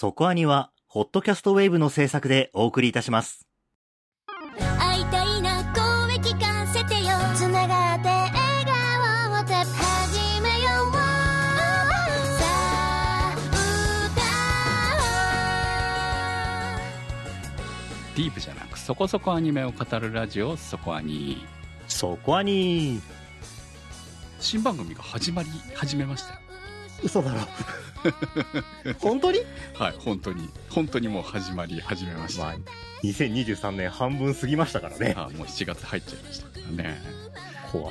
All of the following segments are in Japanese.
そこアニは、ホットキャストウェーブの制作でお送りいたします。会いたいな声聞かせてよ。つながって笑顔をて始めようさあ歌ディープじゃなくそこそこアニメを語るラジオそこアニそこアニ新番組が始まり始めましたよ嘘だろ。本当に？はい本当に。本当にもう始まり始めました、まあ、2023年半分過ぎましたからね。あもう7月入っちゃいましたからね。怖。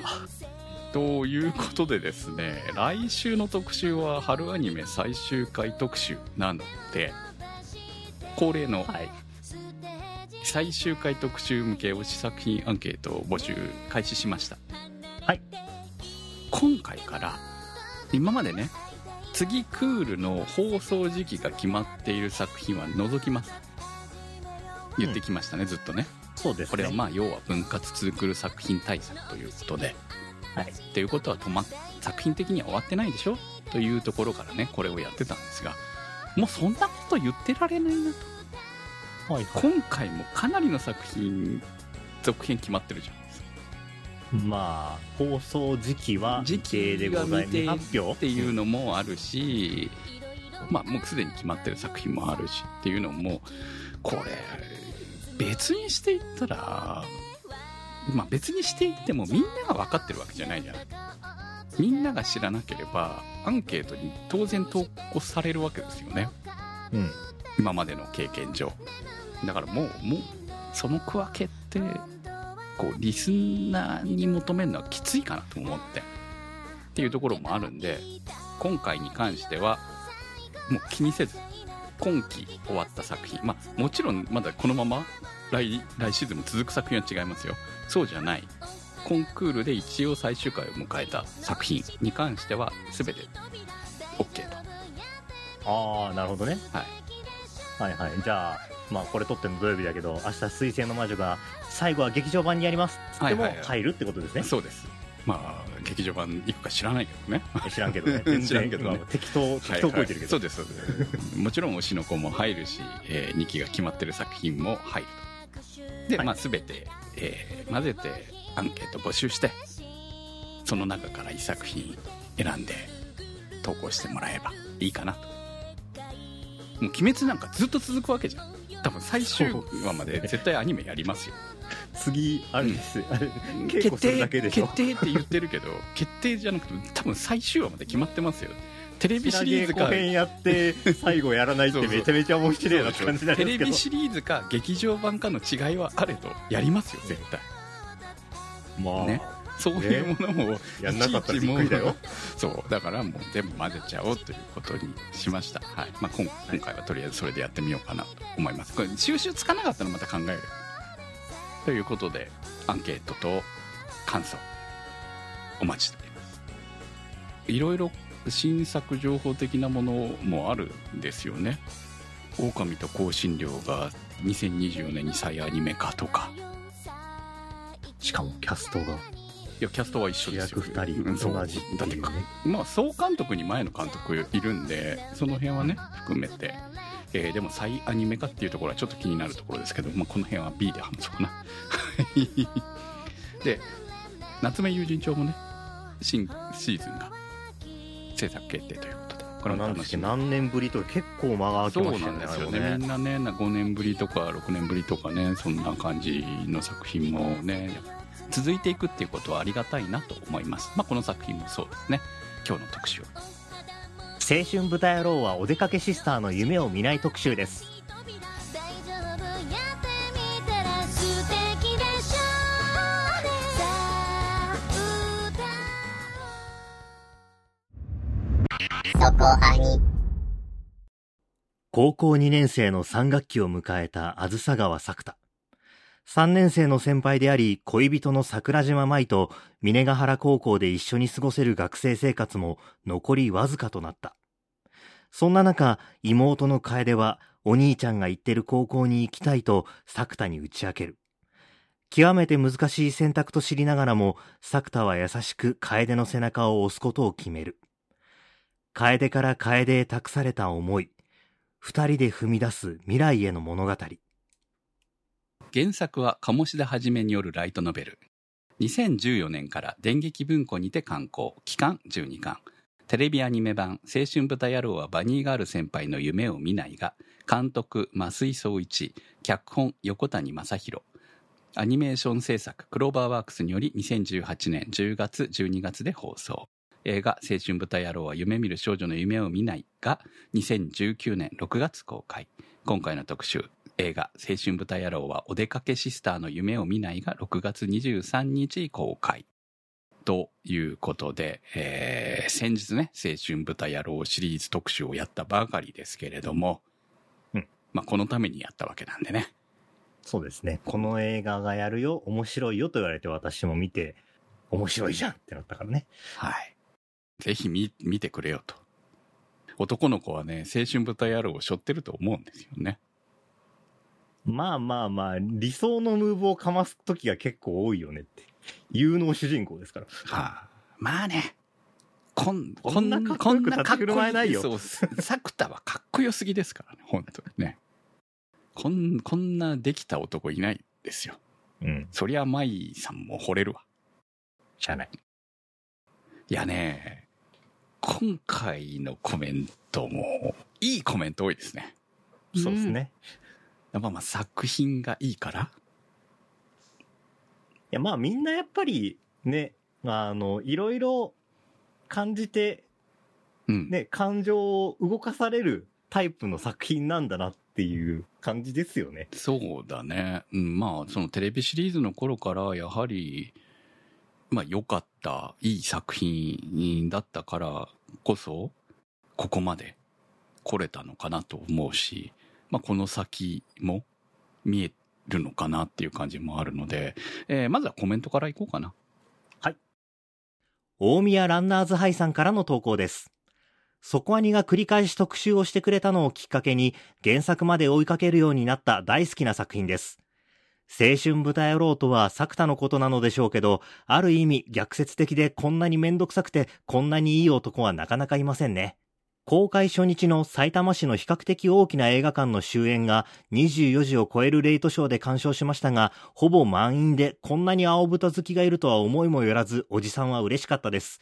ということでですね来週の特集は春アニメ最終回特集なので恒例のはい。最終回特集向け推し作品アンケートを募集開始しました。はい。今回から今までね次クールの放送時期が決まっている作品は除きます。言ってきましたね、ずっとね。そうですね。これはまあ要は分割ツークル作品対策ということで。はい。っていうことは止まっ作品的には終わってないでしょ？というところからねこれをやってたんですが。もうそんなこと言ってられないなと。はいは今回もかなりの作品続編決まってるじゃないですかい。まあ、放送時期は時未定で期がございます。発表っていうのもあるし、まあもうすでに決まってる作品もあるしっていうのもこれ別にしていったらまあ別にしていってもみんなが分かってるわけじゃないじゃないみんなが知らなければアンケートに当然投稿されるわけですよねうん。今までの経験上だからもうもうその区分けってこうリスナーに求めるのはきついかなと思ってっていうところもあるんで今回に関してはもう気にせず今期終わった作品まあもちろんまだこのまま来来シーズンも続く作品は違いますよそうじゃないコンクールで一応最終回を迎えた作品に関しては全て OK とああ、なるほどね。はいはいはい。じゃあ、まあこれ撮ってるの土曜日だけど、明日水星の魔女が最後は劇場版にやります。っつってもはいはいはい。入るってことですね。そうです。まあ劇場版行くか知らないけどね。知らんけどね。全然。知らんけどね。今適当、適当こいてるけど。そうですそうです。もちろん推しの子も入るし、え2期が決まってる作品も入ると。で、はい。まあ全て、えー混ぜてアンケート募集してその中から1作品選んで投稿してもらえばいいかなと。もう鬼滅なんかずっと続くわけじゃん多分最終話まで絶対アニメやりますよ。次、あれです。あれ、稽古するだけでしょ。決。定って言ってるけど決定じゃなくて多分最終話まで決まってますよ。テレビシリーズか後編やって、最後やらないってめちゃめちゃ面白いなって感じになりテますけど。レビシリーズか劇場版かの違いはあれどやりますよ絶対。まあ、ねそういうものもやんなかったらびっくりだよ。そうだからもう全部混ぜちゃおうということにしました、はい。まあ、今今回はとりあえずそれでやってみようかなと思います。これ収集つかなかったらまた考える。ということでアンケートと感想お待ちしております。いろいろ新作情報的なものもあるんですよね。狼と香辛料が2024年に再アニメ化とか。しかもキャストがいやキャストは一緒ですよ。主役二人うんそう。同じっていうね。だってかまあ総監督に前の監督いるんでその辺はね含めて、えーでも再アニメ化っていうところはちょっと気になるところですけど、まあ、この辺は B で話そうかな。で夏目友人帳もね新シーズンが制作決定ということでこれも楽しみ。何年ぶりと結構間がそう空きましたよね、なんですよね。みんなねな5年ぶりとか6年ぶりとかねそんな感じの作品もね続いていくっていうことはありがたいなと思いますまあこの作品もそうですね今日の特集は青春豚野郎はお出かけシスターの夢を見ない特集です。高校2年生の3学期を迎えたあずさ川作太。3年生の先輩であり、恋人の桜島舞と峰ヶ原高校で一緒に過ごせる学生生活も残りわずかとなった。そんな中、妹の楓はお兄ちゃんが行ってる高校に行きたいと作太に打ち明ける。極めて難しい選択と知りながらも、作太は優しく楓の背中を押すことを決める。楓から楓へ託された思い。二人で踏み出す未来への物語。原作は鴨志田はじめによるライトノベル。2014年から電撃文庫にて刊行、期間12巻。テレビアニメ版、青春豚野郎はバニーガール先輩の夢を見ないが、監督、増井総一、脚本、横谷正宏。アニメーション制作、クローバーワークスにより2018年10月、12月で放送。映画、青春豚野郎は夢見る少女の夢を見ないが、2019年6月公開。今回の特集、映画、青春豚野郎はお出かけシスターの夢を見ないが6月23日公開。ということで、えー先日ね、青春豚野郎シリーズ特集をやったばかりですけれども、うんまあ、このためにやったわけなんでね。そうですね。この映画がやるよ、面白いよと言われて私も見て、面白いじゃんってなったからね。はい。ぜひ見、見てくれよと。男の子はね、青春豚野郎を背負ってると思うんですよね。まあまあまあ、理想のムーブをかます時が結構多いよねって。有能主人公ですから。はあ、まあね。こん、こんなかっこよく立ち振る舞えないよそう、作田はかっこよすぎですからね、本当にね。こん、こんなできた男いないですよ。うん。そりゃ舞さんも惚れるわ。しゃあない。いやね、今回のコメントも、いいコメント多いですね。そうですね。やっぱまあ作品がいいからいや、まあみんなやっぱりね、あの、いろいろ感じて、うん。ね、感情を動かされるタイプの作品なんだなっていう感じですよね。そうだね。うん、まあ、そのテレビシリーズの頃から、やはり、まあ、良かった、いい作品だったからこそ、ここまで来れたのかなと思うし、まあ、この先も見えるのかなっていう感じもあるので、えーまずはコメントからいこうかな。はい大宮ランナーズハイさんからの投稿です。そこアニが繰り返し特集をしてくれたのをきっかけに、原作まで追いかけるようになった大好きな作品です。青春豚野郎とは作田のことなのでしょうけど、ある意味逆説的でこんなにめんどくさくてこんなにいい男はなかなかいませんね。公開初日の埼玉市の比較的大きな映画館の終演が24時を超えるレイトショーで鑑賞しましたが、ほぼ満員でこんなに青豚好きがいるとは思いもよらず、おじさんは嬉しかったです。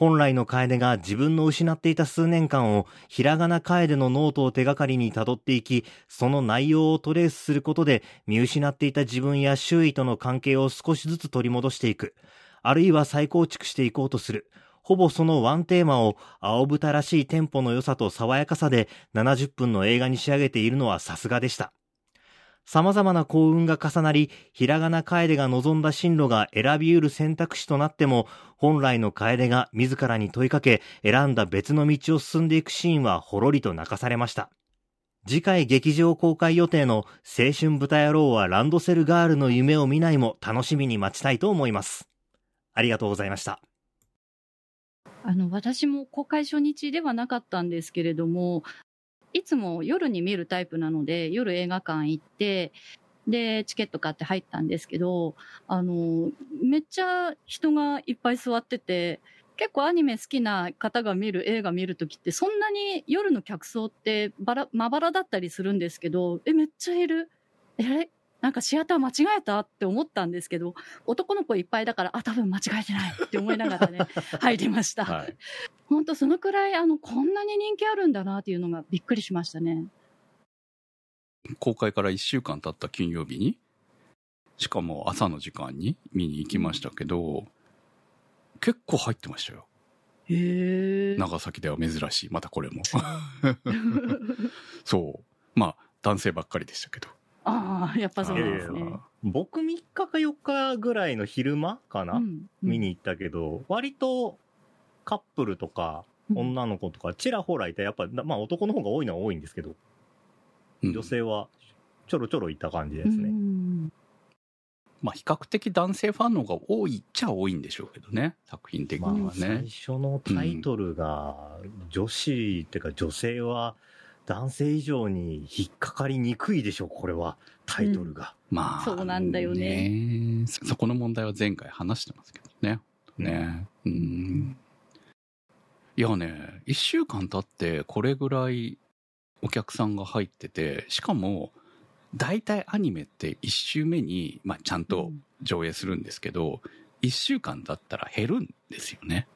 本来の楓が自分の失っていた数年間をひらがな楓のノートを手がかりに辿っていき、その内容をトレースすることで見失っていた自分や周囲との関係を少しずつ取り戻していく。あるいは再構築していこうとする。ほぼそのワンテーマを青豚らしいテンポの良さと爽やかさで70分の映画に仕上げているのはさすがでした。様々な幸運が重なり、ひらがな楓が望んだ進路が選び得る選択肢となっても、本来の楓が自らに問いかけ、選んだ別の道を進んでいくシーンはほろりと泣かされました。次回劇場公開予定の青春豚野郎はランドセルガールの夢を見ないも楽しみに待ちたいと思います。ありがとうございました。あの、私も公開初日ではなかったんですけれども、いつも夜に見るタイプなので、夜映画館行って、で、チケット買って入ったんですけど、あの、めっちゃ人がいっぱい座ってて、結構アニメ好きな方が見る映画見るときって、そんなに夜の客層ってばら、まばらだったりするんですけど、え、めっちゃいる。え、なんかシアター間違えたって思ったんですけど、男の子いっぱいだから、あ、多分間違えてないって思いながらね、入りました。はい。本当そのくらい、あの、こんなに人気あるんだなっていうのがびっくりしましたね。公開から1週間経った金曜日に、しかも朝の時間に見に行きましたけど、結構入ってましたよ。へえ。長崎では珍しい。またこれも。そう。まあ、男性ばっかりでしたけど。ああ、やっぱそうなんですね。僕3日か4日ぐらいの昼間かな、うん見に行ったけど、割とカップルとかうん女の子とかちらほらいて、やっぱ、まあ男の方が多いのは多いんですけど、うん女性はちょろちょろいた感じですね。うんまあ、比較的男性ファンの方が多いっちゃ多いんでしょうけどね。作品的にまあはね最。初のタイトルが、女子っていうか女性は男性以上に引っかかりにくいでしょ、これは。タイトルが。まあ。そうなんだよねそそこの問題は前回話してますけどね。ね。うん。いやね、一週間経ってこれぐらいお客さんが入っててしかも大体アニメって1週目に、まあ、ちゃんと上映するんですけど、1週間だったら減るんですよね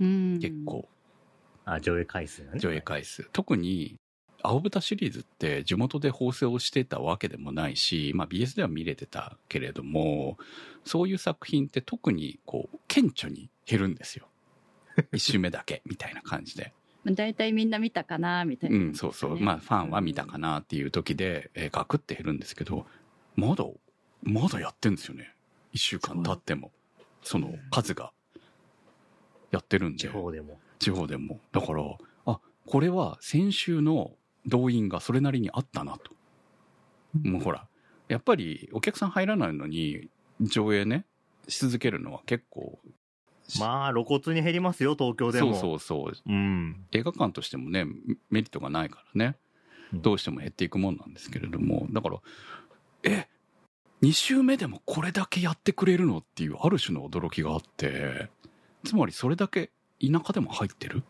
うん結構あ、上映回数がね。上映回数特に青豚シリーズって地元で放送してたわけでもないし、まあ、BS では見れてたけれどもそういう作品って特にこう顕著に減るんですよ。1週目だけみたいな感じで。まあ大体みんな見たかなみたいうな、んそうそう。まあファンは見たかなっていう時で、えーガクって減るんですけどまだまだやってんですよね。1週間経っても。その数がやってるんで。地方でも。地方でも。だからあこれは先週の動員がそれなりにあったなと。もうほらやっぱりお客さん入らないのに上映ねし続けるのは結構まあ、露骨に減りますよ、東京でそうも。そうそう。うん。映画館としてもねメリットがないからね。うん。どうしても減っていくもんなんですけれども。だからえ2週目でもこれだけやってくれるのっていうある種の驚きがあって。つまりそれだけ田舎でも入ってる？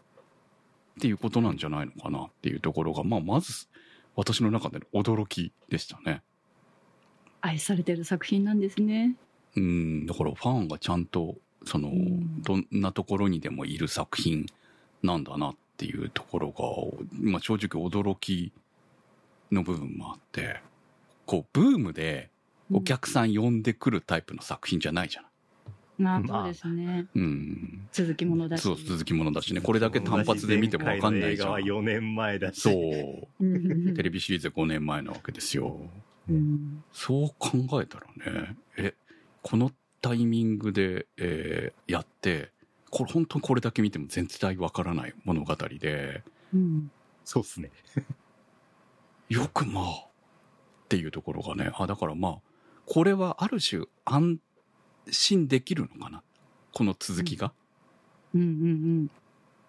っていうことなんじゃないのかなっていうところが、まあ、まず私の中での驚きでしたね。愛されてる作品なんですねうんだからファンがちゃんとそのうんどんなところにでもいる作品なんだなっていうところが、まあ、正直驚きの部分もあってこうブームでお客さん呼んでくるタイプの作品じゃないじゃない。まあまあそうですね。うん、続きものだし。そう続きものだしね。これだけ単発で見ても分かんないじゃん。映画は4年前だし。そう。うん。テレビシリーズ5年前なわけですよ。うん。そう考えたらねえこのタイミングで、えーやってこれ本当にこれだけ見ても全体わからない物語で。うん。そうっすね。よくまあっていうところがねあだからまあこれはある種安心できるのかな？この続きが、うん。うん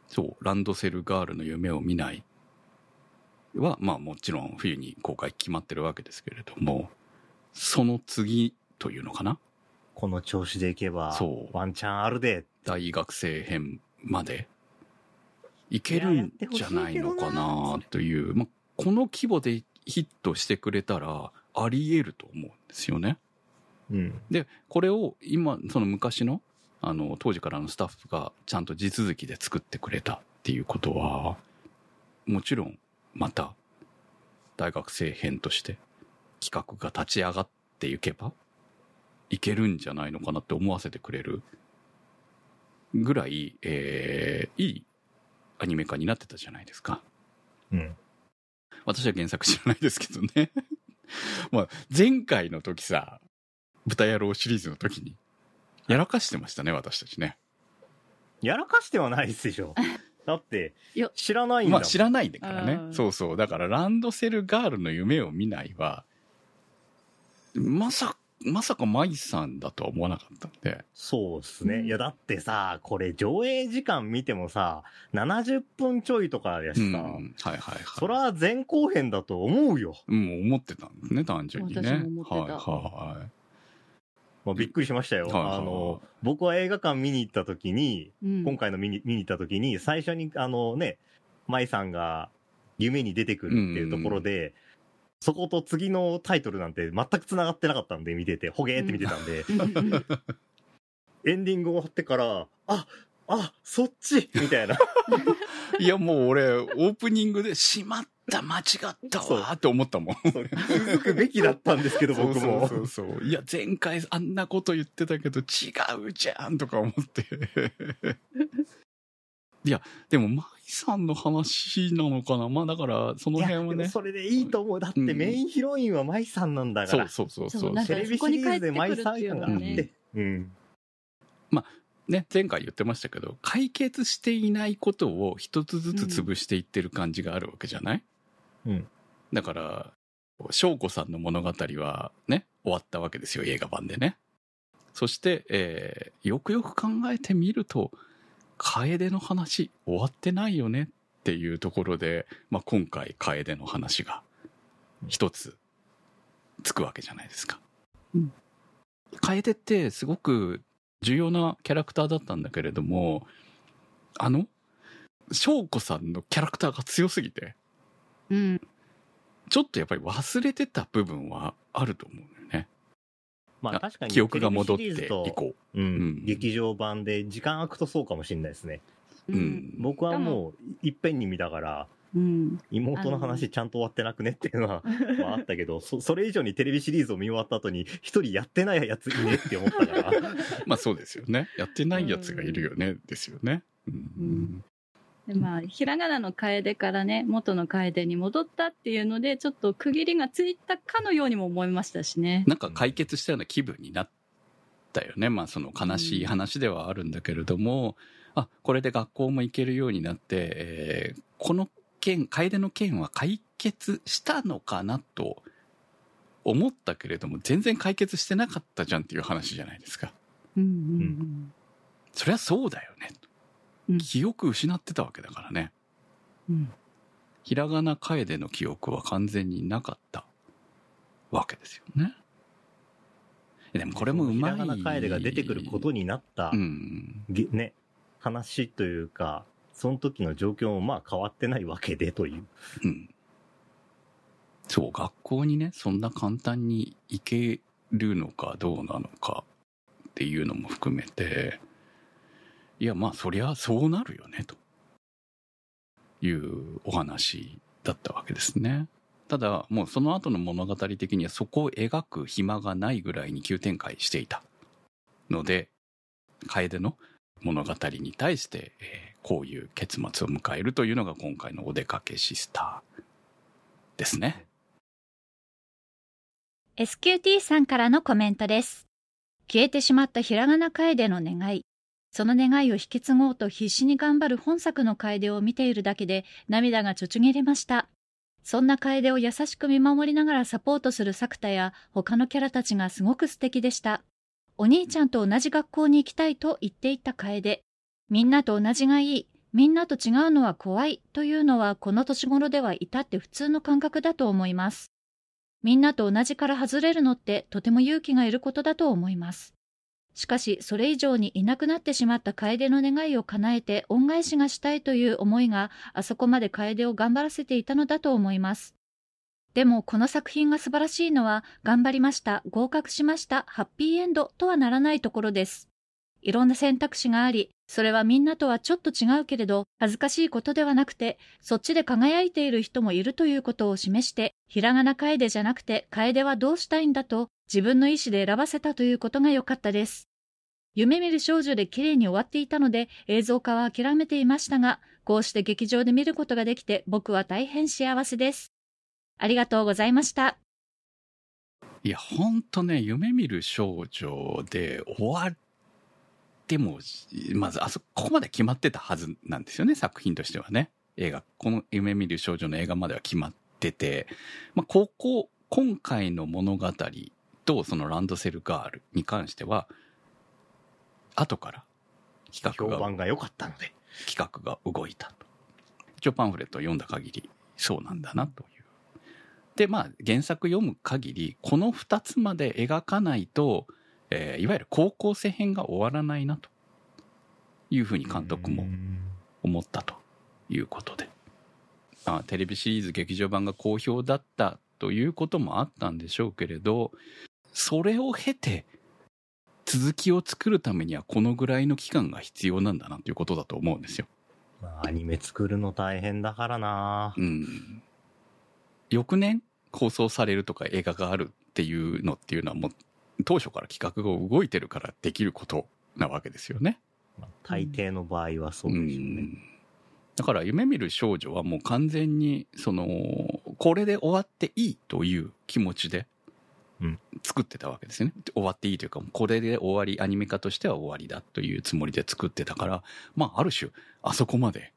そう。ランドセルガールの夢を見ない。はまあもちろん冬に公開決まってるわけですけれどもその次というのかな？この調子でいけば、そう。ワンチャンあるで。大学生編まで。いけるんじゃないのかな。という、まあ、この規模でヒットしてくれたらあり得ると思うんですよね。うん。でこれを今その昔のあの当時からのスタッフがちゃんと地続きで作ってくれたっていうことはもちろんまた大学生編として企画が立ち上がっていけばいけるんじゃないのかなって思わせてくれるぐらい、えーいいアニメ化になってたじゃないですか。うん。私は原作知らないですけどね。まあ、前回の時さ、豚野郎シリーズの時に、やらかしてましたね、私たちね。やらかしてはないですでしょ。だっていや、知らないんだ。まあ、知らないんだからねう。んそうそう。だから、ランドセルガールの夢を見ないは、まさ、まさか舞さんだとは思わなかったんで。そうっすね。いや、だってさ、これ上映時間見てもさ、70分ちょいとかやうしさ、ん。はいはいはい。そら前後編だと思うよ。うん、思ってたんですね、単純にね。私も思ってたはいはい。まあ、びっくりしましたよ。はいはいはい。あの、僕は映画館見に行った時に、うん。今回の見に見に行った時に、最初にあのね、舞さんが夢に出てくるっていうところで、そこと次のタイトルなんて全く繋がってなかったんで見てて、ほげーって見てたんで、エンディング終わってから、あ、あ、そっちみたいな。いや、もう俺、オープニングで、しまった、間違ったわーって思ったもん。そう続くべきだったんですけど、僕も。そうそうそうそういや前回あんなこと言ってたけど違うじゃんとか思って いやでも舞さんの話なのかなまあだからその辺はねでもそれでいいと思う。だってうんメインヒロインは舞さんなんだから。そうそうそうそそううなんかテレビシリーズで舞さん感があって。うん。ね前回言ってましたけど解決していないことを一つずつ潰していってる感じがあるわけじゃない、うん。だから翔子さんの物語はね終わったわけですよ映画版でね。そして、えーよくよく考えてみると楓の話終わってないよねっていうところで、まあ、今回楓の話が一つつくわけじゃないですか。うん。楓ってすごく重要なキャラクターだったんだけれどもあの翔子さんのキャラクターが強すぎてうん。ちょっとやっぱり忘れてた部分はあると思うんだよね。あまあ確かに記憶が戻って以降。うんうん劇場版で時間空くとそうかもしれないですね。うん僕はもういっぺんに見たから、うん。妹の話ちゃんと終わってなくねっていうのは、まあ、あったけど、そそれ以上にテレビシリーズを見終わった後に、一人やってないやついねって思ったから、まあそうですよね。やってないやつがいるよね、ですよね。うんでまあ、ひらがなの楓からね、元の楓に戻ったっていうので、ちょっと区切りがついたかのようにも思いましたしね。なんか解決したような気分になったよね。まあその悲しい話ではあるんだけれども、あ、これで学校も行けるようになって、えーこの件、楓の件は解決したのかなと思ったけれども、全然解決してなかったじゃんっていう話じゃないですか。うんうんそりゃそうだよね。うん記憶失ってたわけだからね。うん。ひらがな楓の記憶は完全になかったわけですよね。でもこれもうまい。ひらがな楓が出てくることになった、うん。げね、話というか、その時の状況もまあ変わってないわけでという。うん。そう、学校にね、そんな簡単に行けるのかどうなのかっていうのも含めて、いや、まあ、そりゃそうなるよね、というお話だったわけですね。ただ、もうその後の物語的にはそこを描く暇がないぐらいに急展開していたので、楓の物語に対して、えーこういう結末を迎えるというのが今回のお出かけシスターですね。SQT さんからのコメントです。消えてしまったひらがな楓の願い。その願いを引き継ごうと必死に頑張る本作の楓を見ているだけで涙がちょちょぎれました。そんな楓を優しく見守りながらサポートする作田や他のキャラたちがすごく素敵でした。お兄ちゃんと同じ学校に行きたいと言っていた楓。みんなと同じがいい。みんなと違うのは怖いというのはこの年頃では至って普通の感覚だと思います。みんなと同じから外れるのってとても勇気がいることだと思います。しかし、それ以上にいなくなってしまった楓の願いを叶えて恩返しがしたいという思いがあそこまで楓を頑張らせていたのだと思います。でも、この作品が素晴らしいのは、頑張りました、合格しました、ハッピーエンドとはならないところです。いろんな選択肢があり、それはみんなとはちょっと違うけれど、恥ずかしいことではなくて、そっちで輝いている人もいるということを示して、ひらがな楓じゃなくて、楓はどうしたいんだと、自分の意思で選ばせたということが良かったです。夢見る少女で綺麗に終わっていたので、映像化は諦めていましたが、こうして劇場で見ることができて、僕は大変幸せです。ありがとうございました。いや、ほんとね、夢見る少女で終わっても、まずあそこまで決まってたはずなんですよね、作品としてはね。映画、この夢見る少女の映画までは決まってて、まあ、ここ、今回の物語とそのランドセルガールに関しては、後から企画が評判が良かったので。企画が動いたと。一応パンフレットを読んだ限り、そうなんだなという。で、まあ、原作読む限り、この二つまで描かないと、えーいわゆる高校生編が終わらないなというふうに監督も思ったということで。まあ、テレビシリーズ劇場版が好評だったということもあったんでしょうけれど、それを経て、続きを作るためにはこのぐらいの期間が必要なんだなということだと思うんですよ。まあ、アニメ作るの大変だからなうん。翌年放送されるとか映画があるっていうのっていうのはもう当初から企画が動いてるからできることなわけですよね。まあ大抵の場合はそうでしょうね。ん。だから夢見る少女はもう完全にそのこれで終わっていいという気持ちでうん。作ってたわけですよね、終わっていいというかこれで終わりアニメ化としては終わりだというつもりで作ってたからまあある種あそこまで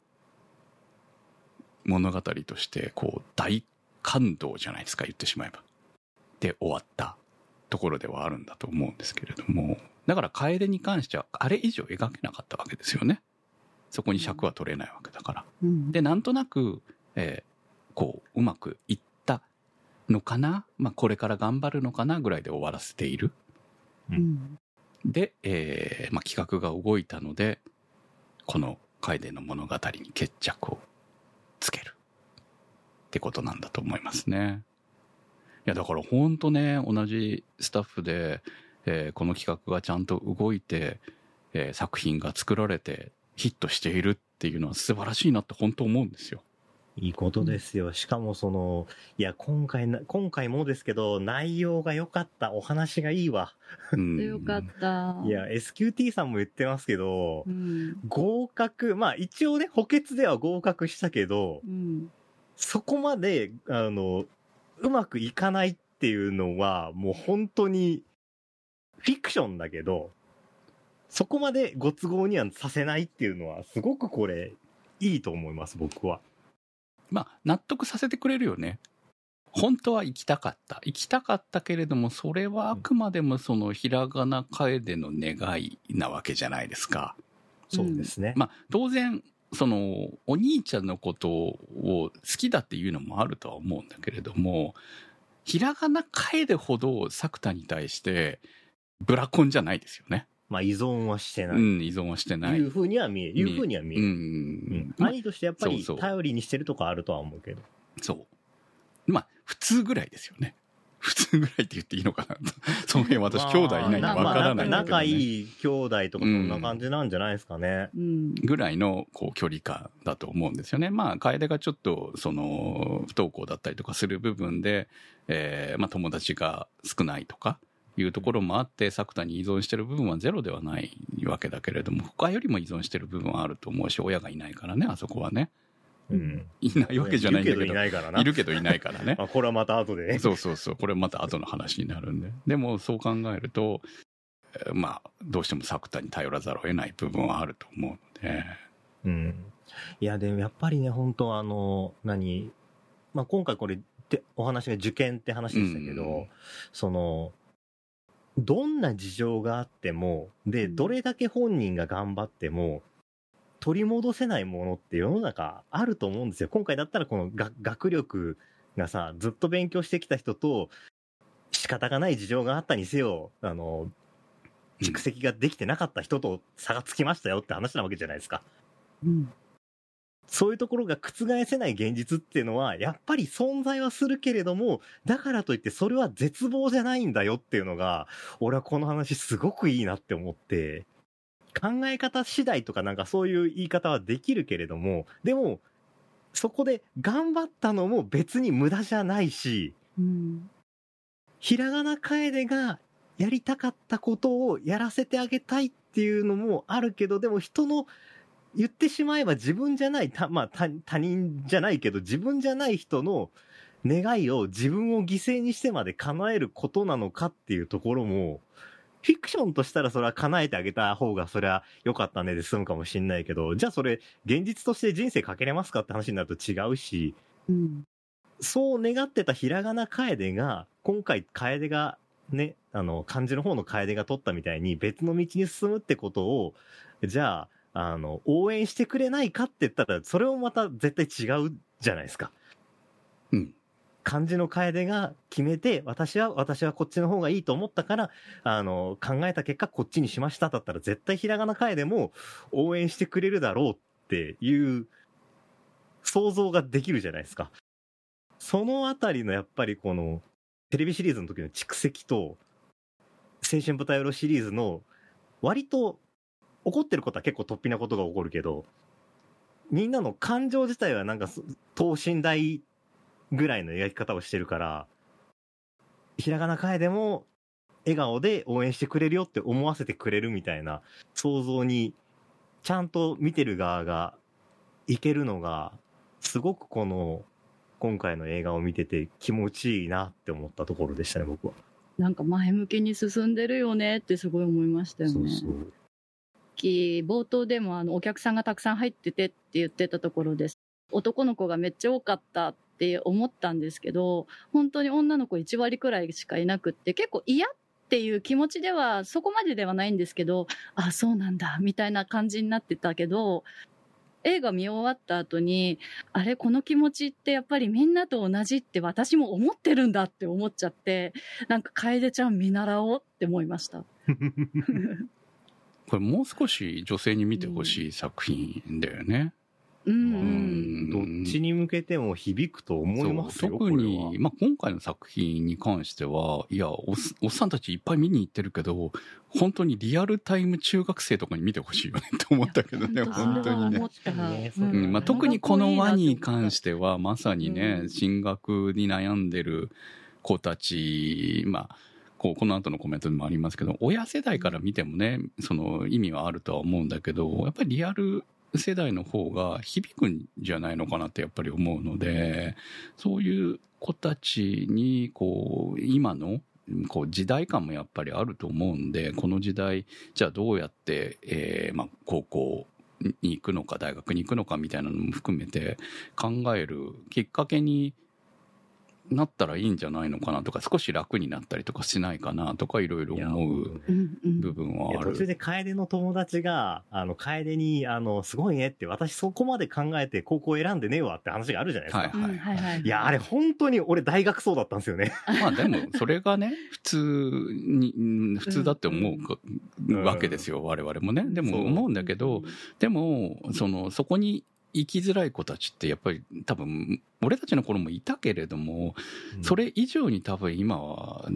物語としてこう大感動じゃないですか言ってしまえば。で終わったところではあるんだと思うんですけれどもだから楓に関してはあれ以上描けなかったわけですよね。そこに尺は取れないわけだから。うん。でなんとなく、えーこううまくいったのかな、まあ、これから頑張るのかなぐらいで終わらせている。うん。で、えーまあ、企画が動いたのでこの楓の物語に決着をつけるってことなんだと思いますね。いや、だから本当ね、同じスタッフで、えーこの企画がちゃんと動いて、えー作品が作られてヒットしているっていうのは素晴らしいなって本当思うんですよ。いいことですよ。しかもその、いや、今回な、今回もですけど、内容が良かった。お話がいいわ。うんよかった。いや、SQT さんも言ってますけどう、ん。合格、まあ一応ね、補欠では合格したけど、うん。そこまで、あの、うまくいかないっていうのは、もう本当に、フィクションだけど、そこまでご都合にはさせないっていうのは、すごくこれ、いいと思います、僕は。まあ、納得させてくれるよね。本当は行きたかった。行きたかったけれども、それはあくまでもそのひらがな楓の願いなわけじゃないですか。そうですね。まあ、当然、その、お兄ちゃんのことを好きだっていうのもあるとは思うんだけれども、ひらがな楓ほど作田に対して、ブラコンじゃないですよね。まあ依存はしてない。うん、依存はしてない。いうふうには見える。いうふうには見えうる。ん。うん兄としてやっぱり頼りにしてるとこあるとは思うけど。そう。まあ、普通ぐらいですよね。普通ぐらいって言っていいのかな その辺私、兄弟いないんでわからないんだけど、ね。仲いい兄弟とかそんな感じなんじゃないですかね。うん。ぐらいのこう距離感だと思うんですよね。まあ、楓がちょっと、その、不登校だったりとかする部分で、えーまあ友達が少ないとかいうところもあって、作田に依存してる部分はゼロではないわけだけれども、他よりも依存してる部分はあると思うし、親がいないからね、あそこはね。うん。いないわけじゃないんだけど、いるけどいないからな。いるけどいないからね。ま あこれはまた後でね。そうそうそう。これまた後の話になるんで。でもそう考えると、えーまあ、どうしても作田に頼らざるを得ない部分はあると思うので。うん。いや、でもやっぱりね、本当あの、何、まあ今回これってお話が受験って話でしたけど、うんその、どんな事情があっても、で、うんどれだけ本人が頑張っても、取り戻せないものって世の中あると思うんですよ。今回だったらこのが学力がさ、ずっと勉強してきた人と、仕方がない事情があったにせよ、あの、蓄積ができてなかった人と差がつきましたよって話なわけじゃないですか。うん。そういうところが覆せない現実っていうのは、やっぱり存在はするけれども、だからといってそれは絶望じゃないんだよっていうのが、俺はこの話すごくいいなって思って、考え方次第とかなんかそういう言い方はできるけれども、でも、そこで頑張ったのも別に無駄じゃないし、うん。ひらがな楓がやりたかったことをやらせてあげたいっていうのもあるけど、でも人の言ってしまえば自分じゃない、たまあ他他人じゃないけど自分じゃない人の願いを自分を犠牲にしてまで叶えることなのかっていうところも、フィクションとしたらそれは叶えてあげた方がそれは良かったねで済むかもしんないけど、じゃあそれ現実として人生かけれますかって話になると違うし、うん。そう願ってたひらがな楓が、今回楓がね、あの、漢字の方の楓が取ったみたいに別の道に進むってことを、じゃあ、あの、応援してくれないかって言ったら、それもまた絶対違うじゃないですか。うん。漢字の楓が決めて、私は、私はこっちの方がいいと思ったから、あの、考えた結果こっちにしましただったら絶対ひらがな楓も応援してくれるだろうっていう想像ができるじゃないですか。そのあたりのやっぱりこの、テレビシリーズの時の蓄積と、青春舞台裏シリーズの、割と、起こってることは結構突飛なことが起こるけど、みんなの感情自体はなんか、等身大ぐらいの描き方をしてるから、ひらがな楓も、笑顔で応援してくれるよって思わせてくれるみたいな想像に、ちゃんと見てる側がいけるのが、すごくこの、今回の映画を見てて気持ちいいなって思ったところでしたね、僕は。なんか前向きに進んでるよねってすごい思いましたよね。そうそう。冒頭でもあのお客さんがたくさん入っててって言ってたところです。男の子がめっちゃ多かったっって思ったんですけど、本当に女の子1割くらいしかいなくって、結構嫌っていう気持ちではそこまでではないんですけど、あ、そうなんだ、みたいな感じになってたけど、映画見終わった後に、あれ、この気持ちってやっぱりみんなと同じって私も思ってるんだって思っちゃって、なんか楓ちゃん見習おうって思いました。これもう少し女性に見てほしい作品だよね。うん。どっちに向けても響くと思いますよ。特に、まあ、今回の作品に関してはいやおっさん。たちいっぱい見に行ってるけど本当にリアルタイム中学生とかに見てほしいよねって思ったけどね本当にね。まあ、特にこの輪に関してはまさにね、進学に悩ん。でる子たち、まあ、こうこの後のコメントでもありますけど親世代から見てもねその意味はあるとは思うん。だけどやっぱりリアル世代の方が響くんじゃないのかなってやっぱり思うのでそういう子たちにこう今のこう時代感もやっぱりあると思うんでこの時代じゃあどうやって、えーまあ、高校に行くのか大学に行くのかみたいなのも含めて考えるきっかけになったらいいんじゃないのかなとか少し楽になったりとかしないかなとかいろいろ思う部分はある。途中で楓の友達が、あの、楓に、あの、すごいねって、私そこまで考えて高校選んでねえわって話があるじゃないですか。はいうんはいはいいや、あれ本当に俺大学そうだったんですよね。まあでも それがね普通にうん普通だって思うかうんわけですよ我々もね。でも思うんだけどでもそのそこに生きづらい子たちってやっぱり多分俺たちの頃もいたけれどもそれ以上に多分今は、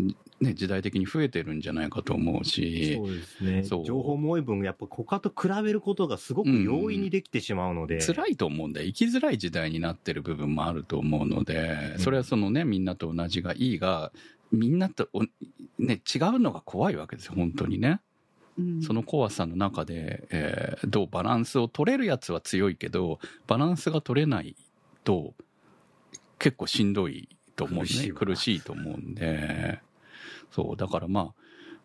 ね、時代的に増えてるんじゃないかと思うしそうですね。情報も多い分、やっぱ他と比べることがすごく容易にできてしまうので。辛いと思うんだよ生きづらい時代になってる部分もあると思うので、うんそれはそのねみんなと同じがいいがみんなとお、ね、違うのが怖いわけですよ本当にね。うん。その怖さの中で、えーどうバランスを取れるやつは強いけどバランスが取れないと結構しんどいと思うね、苦しいわ。苦しいと思うんで。そうだからま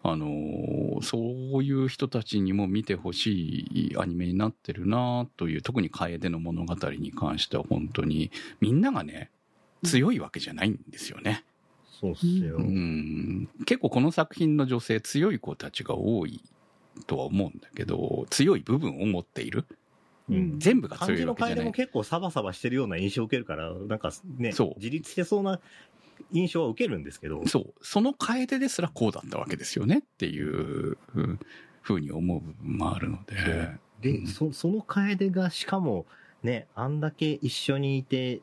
ああのーそういう人たちにも見てほしいアニメになってるなという特に楓の物語に関しては本当にみんながね強いわけじゃないんですよね。そうっすよ。うん。結構この作品の女性強い子たちが多いとは思うんだけど強い部分を持っている。うん。全部が漢字の強いわけじゃない。楓も結構サバサバしてるような印象を受けるから、なんかねそう、自立してそうな印象は受けるんですけど、そう。その楓ですらこうだったわけですよねっていううんふうに思う部分もあるので。で、うん。そその楓がしかもね、あんだけ一緒にいて、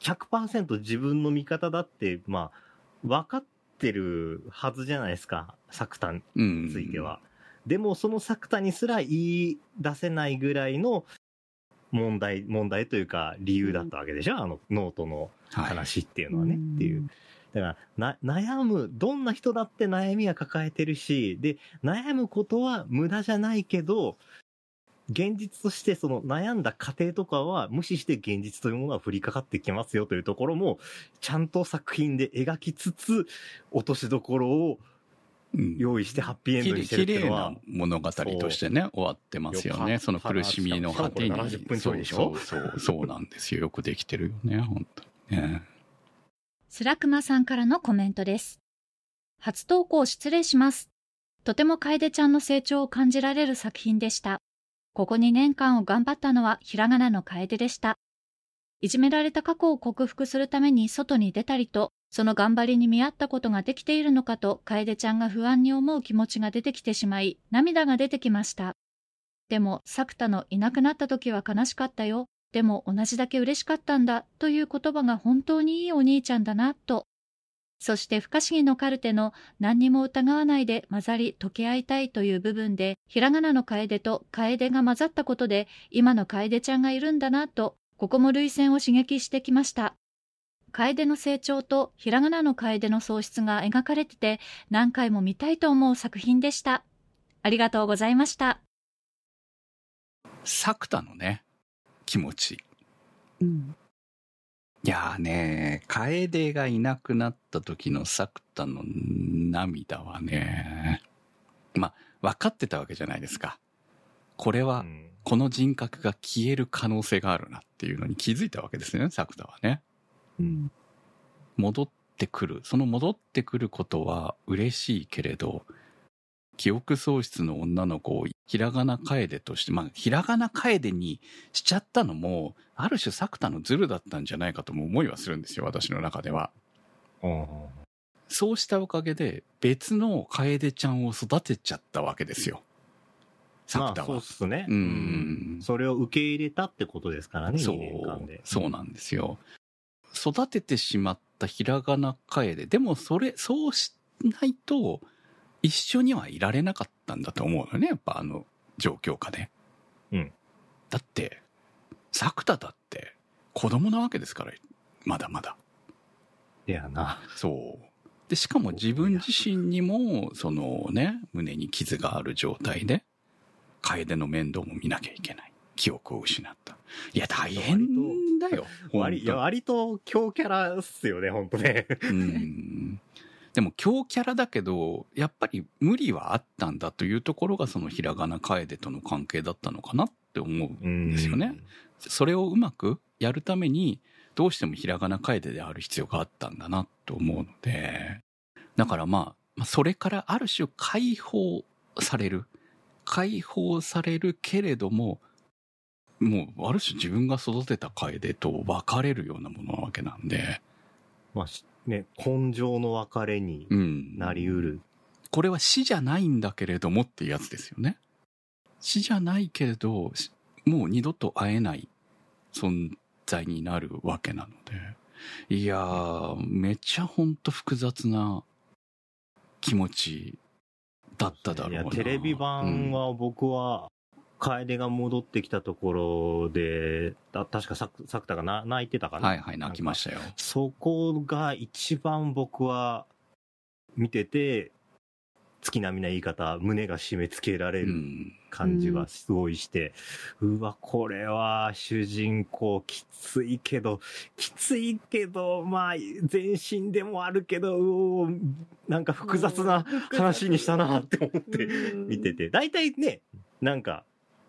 100%自分の味方だって、まあ、分かってるはずじゃないですか、作田にうんついては。でも、その作田にすら言い出せないぐらいの問題、問題というか理由だったわけでしょ、あのノートのはい話っていうのはね、っていう。だからな、悩む、どんな人だって悩みは抱えてるし、で、悩むことは無駄じゃないけど、現実としてその悩んだ過程とかは無視して現実というものは降りかかってきますよというところも、ちゃんと作品で描きつつ、落としどころをうん用意してハッピーエンドにしてるっていうのは綺麗な、物語としてね終わってますよね。その苦しみの果てに。しかもこれ70分ちょいでしょ？そうそうそう。そうなんですよ。よくできてるよね本当。にね。スラクマさんからのコメントです。初投稿失礼します。とても楓ちゃんの成長を感じられる作品でした。ここ2年間を頑張ったのはひらがなの楓でした。いじめられた過去を克服するために外に出たりと、その頑張りに見合ったことができているのかと楓ちゃんが不安に思う気持ちが出てきてしまい、涙が出てきました。でも、作田のいなくなった時は悲しかったよ。でも同じだけ嬉しかったんだという言葉が本当にいいお兄ちゃんだなと。そして不可思議のカルテの何にも疑わないで混ざり溶け合いたいという部分で、ひらがなの楓と楓が混ざったことで今の楓ちゃんがいるんだなと、ここも涙腺を刺激してきました。楓の成長とひらがなの楓の喪失が描かれてて何回も見たいと思う作品でした。ありがとうございました。作田のね気持ち。うん。いやーね楓がいなくなった時の作田の涙はねまあ分かってたわけじゃないですか。これはうん。この人格が消える可能性があるなっていうのに気づいたわけですよね作田はねうん戻ってくるその戻ってくることは嬉しいけれど記憶喪失の女の子をひらがな楓としてまあひらがな楓にしちゃったのもある種作田のズルだったんじゃないかとも思いはするんですよ私の中ではうんそうしたおかげで別の楓ちゃんを育てちゃったわけですよ作田はまあそうっ。すね。うんそれを受け入れたってことですからね、そう2年間で。そうなんですよ。育ててしまったひらがな楓でもそれそうしないと一緒にはいられなかったんだと思うのねやっぱあの状況下で。うんだって作田だって子供なわけですからまだまだ。いやな。そう。で、しかも自分自身にも、そのね、胸に傷がある状態で、楓の面倒も見なきゃいけない。記憶を失った。いや、大変だよ。割いや割と強キャラっすよね、ほんとね。うん。でも強キャラだけど、やっぱり無理はあったんだというところが、そのひらがな楓との関係だったのかなって思う。うんですよね。それをうまくやるために、どうしてもひらがな楓である必要があったんだなと思うので、だからまあ、まあそれからある種解放される。解放されるけれども、もうある種自分が育てた楓と別れるようなものなわけなんで、まあしね、根性の別れにうん。なりうる。これは死じゃないんだけれどもっていうやつですよね。死じゃないけれど、しもう二度と会えない存在になるわけなので。いやー、めっちゃほんと複雑な気持ちだっただろうな。いや、テレビ版は僕は、楓が戻ってきたところで、あ確か作作田がな泣いてたかな？はいはい、泣きましたよ。そこが一番僕は見てて、月並みな言い方、胸が締め付けられるうん。感じはすごいして、うわ、これは主人公きついけど、きついけど、まあ、全身でもあるけど、うなんか複雑な話にしたなって思って見てて、大体ね、なんか、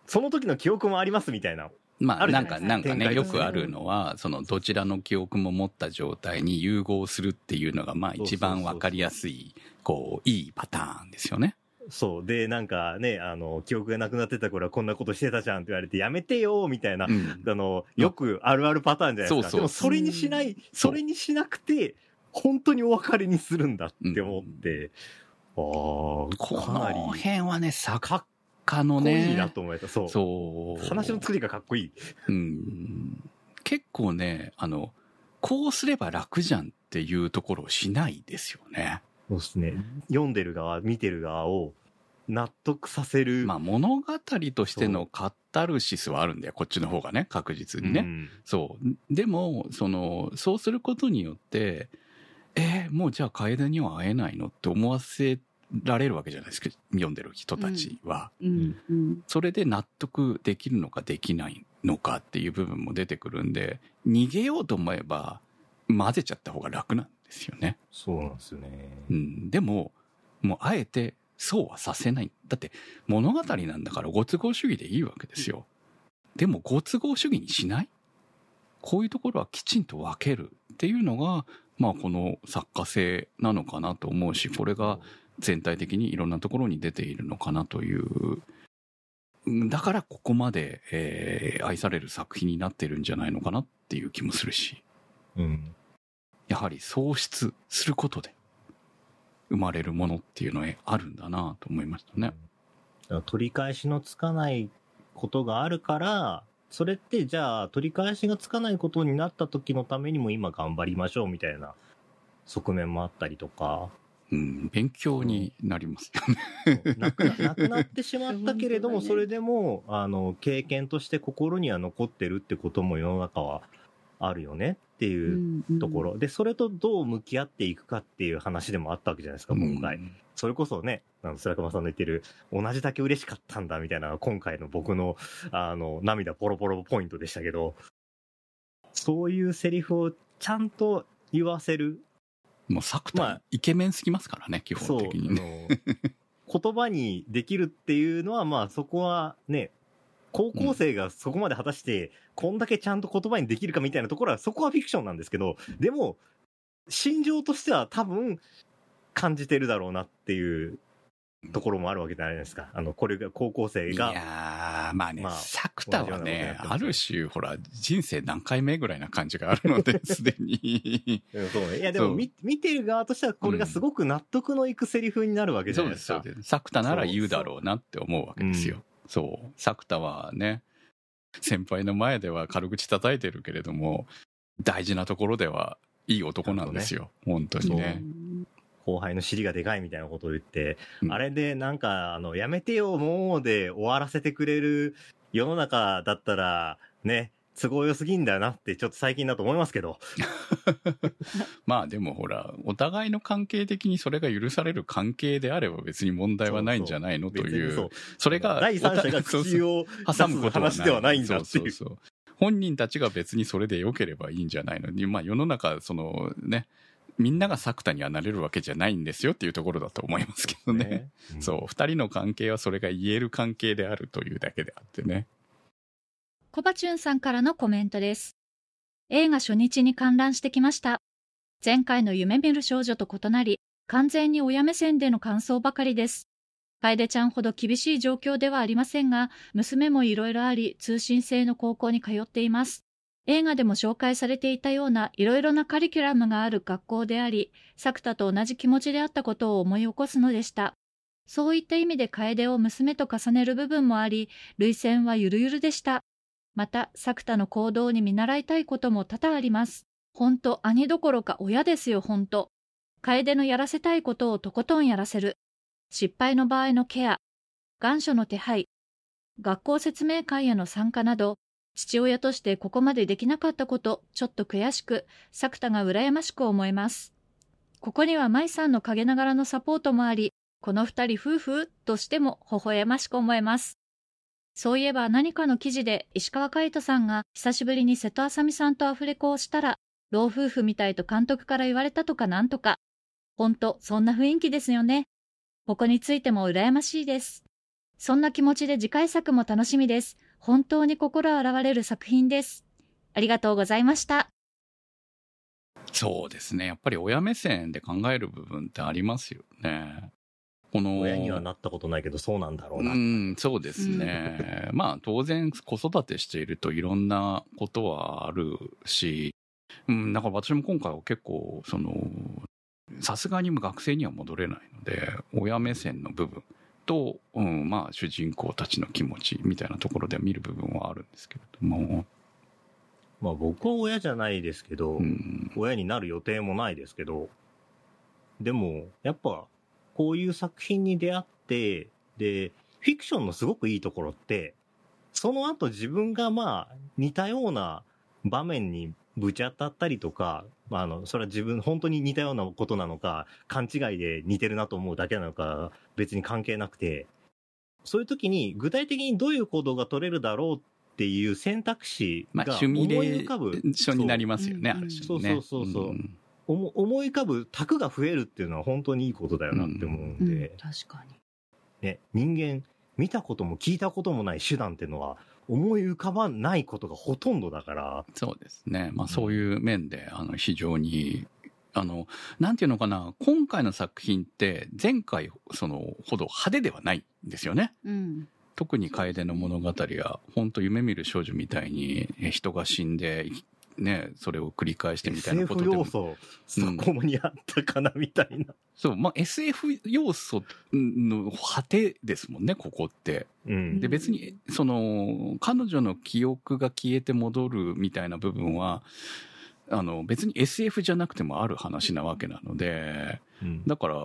その時の記憶もありますみたいな。まあ、あるじなんか、ゃなんかね、よくあるのは、その、どちらの記憶も持った状態に融合するっていうのが、まあ、一番わかりやすい、こう、いいパターンですよね。そう。で、なんかね、あの、記憶がなくなってた頃はこんなことしてたじゃんって言われて、やめてよみたいな、うん。あの、よくあるあるパターンじゃないですか。そうそうでもそれにしない、それにしなくて、本当にお別れにするんだって思って、ああ、この辺はね、作かのこいいねな、と思えた。そう。そう。話の作りがかっこいい。うん。結構ね、あの、こうすれば楽じゃんっていうところをしないですよね。そうですね。読んでる側、見てる側を納得させる。まあ物語としてのカタルシスはあるんだよ。こっちの方がね、確実にね。うんそう。でも、その、そうすることによって、えーもうじゃあ楓には会えないのって思わせられるわけじゃないですか。読んでる人たちは。うんうんそれで納得できるのかできないのかっていう部分も出てくるんで、逃げようと思えば混ぜちゃった方が楽なんですよね。そうなんですよね。うん。でも、もうあえてそうはさせない。だって物語なんだからご都合主義でいいわけですよ。でもご都合主義にしない？こういうところはきちんと分けるっていうのが、まあこの作家性なのかなと思うし、これが全体的にいろんなところに出ているのかなという。うんだからここまで、えー愛される作品になってるんじゃないのかなっていう気もするし、うん。やはり喪失することで生まれるものっていうのはあるんだなと思いましたね。取り返しのつかないことがあるから、それってじゃあ取り返しがつかないことになった時のためにも今頑張りましょうみたいな側面もあったりとか、うん、勉強になりますよね。なくななくなってしまったけれども、それでも、あの、経験として心には残ってるってことも世の中はあるよねっていうところ。で、それとどう向き合っていくかっていう話でもあったわけじゃないですか、今回。うんそれこそね、あの、白熊さんの言ってる、同じだけ嬉しかったんだみたいな、今回の僕の、あの、涙ポロポロポイントでしたけど、そういうセリフをちゃんと言わせる。もう作まあ田イケメンすぎますからね、基本的にね。言葉にできるっていうのは、まあそこはね、高校生がそこまで果たして、こんだけちゃんと言葉にできるかみたいなところは、そこはフィクションなんですけど、でも、心情としては多分、感じてるだろうなっていうところもあるわけじゃないですか。あの、これが高校生いが、まあね、まあ作田はね、ある種、ほら、人生何回目ぐらいな感じがあるので、すでに。うんそうね。いや、でも見、見てる側としては、これがすごく納得のいくセリフになるわけじゃないですか。そうです。作田なら言うだろうなって思うわけですよ。そう作田はね先輩の前では軽口叩いてるけれども大事なところではいい男なんですよ、本当にね後輩の尻がでかいみたいなことを言って、うんあれでなんか、あの、やめてよ、もうで終わらせてくれる世の中だったら、ね、都合良すぎんだよなって、ちょっと最近だと思いますけど。まあでもほらお互いの関係的にそれが許される関係であれば別に問題はないんじゃないのというそれが第三者が 口を挟む話ではないんだっていう。そうそうそう本人たちが別にそれで良ければいいんじゃないのに、まあ世の中、そのね、みんなが作田にはなれるわけじゃないんですよっていうところだと思いますけどね。ね そう、二人の関係はそれが言える関係であるというだけであってね。コバチュンさんからのコメントです。映画初日に観覧してきました。前回の夢見る少女と異なり、完全に親目線での感想ばかりです。楓ちゃんほど厳しい状況ではありませんが、娘もいろいろあり、通信制の高校に通っています。映画でも紹介されていたようないろいろなカリキュラムがある学校であり、作田と同じ気持ちであったことを思い起こすのでした。そういった意味で楓を娘と重ねる部分もあり、涙腺はゆるゆるでした。また、作田の行動に見習いたいことも多々あります。ほんと、兄どころか親ですよ、ほんと。楓のやらせたいことをとことんやらせる。失敗の場合のケア、願書の手配、学校説明会への参加など、父親としてここまでできなかったこと、ちょっと悔しく、作田が羨ましく思えます。ここには舞さんの陰ながらのサポートもあり、この二人夫婦としても微笑ましく思えます。そういえば何かの記事で石川海人さんが久しぶりに瀬戸麻美さんとアフレコをしたら、老夫婦みたいと監督から言われたとかなんとか。ほんと、そんな雰囲気ですよね。ここについても羨ましいです。そんな気持ちで次回作も楽しみです。本当に心洗われる作品です。ありがとうございました。そうですね。やっぱり親目線で考える部分ってありますよね。この親にはなったことないけど、そうなんだろうな。うん、そうですね。まあ当然子育てしているといろんなことはあるし、うん、だから私も今回は結構、その、さすがに学生には戻れないので、親目線の部分と、うん、まあ主人公たちの気持ちみたいなところで見る部分はあるんですけれども、まあ僕は親じゃないですけど、うん、親になる予定もないですけど、でも、やっぱ、こういう作品に出会って、で、フィクションのすごくいいところって、その後自分がまあ、似たような場面にぶち当たったりとか、まあ、あの、それは自分、本当に似たようなことなのか、勘違いで似てるなと思うだけなのか、別に関係なくて、そういう時に具体的にどういう行動が取れるだろうっていう選択肢まあが思い浮かぶ。ーションになりますよね、そうある種ね。そうそうそうそうん思思い浮かぶ卓が増えるっていうのは本当にいいことだよなって思うんうんで、確かに。ね、人間見たことも聞いたこともない手段っていうのは思い浮かばないことがほとんどだから、そうですね。まあそういう面で、あの、非常に、あの、なんていうのかな、今回の作品って前回、その、ほど派手ではないんですよね。うん。特に楓の物語は、本当夢見る少女みたいにえ人が死んで、ね、それを繰り返してみたいなこと SF でも要素、そこにあったかなみたいな。そう、まあ SF 要素の果てですもんね、ここって。うん。で、別に、その、彼女の記憶が消えて戻るみたいな部分は、あの、別に SF じゃなくてもある話なわけなので、うん。だから、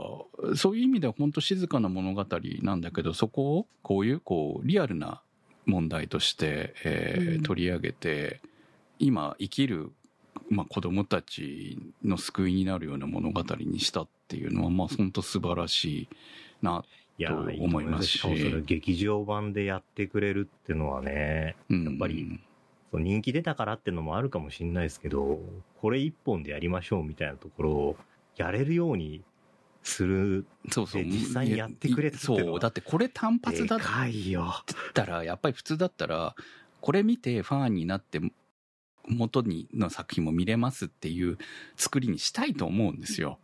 そういう意味では本当静かな物語なんだけど、そこをこういう、こう、リアルな問題として、えーうん。取り上げて、今生きる、まあ、子供たちの救いになるような物語にしたっていうのは、まあ、本当素晴らしいな。と思いますし。しかもそれ劇場版でやってくれるってのはね、うん。やっぱりそう人気出たからってのもあるかもしれないですけど、これ一本でやりましょうみたいなところをやれるようにするそうそう。で実際にやってくれたってそう。だってこれ単発だっでかいよ。たら、やっぱり普通だったら、これ見てファンになって、元にの作品も見れますっていう作りにしたいと思うんですよ。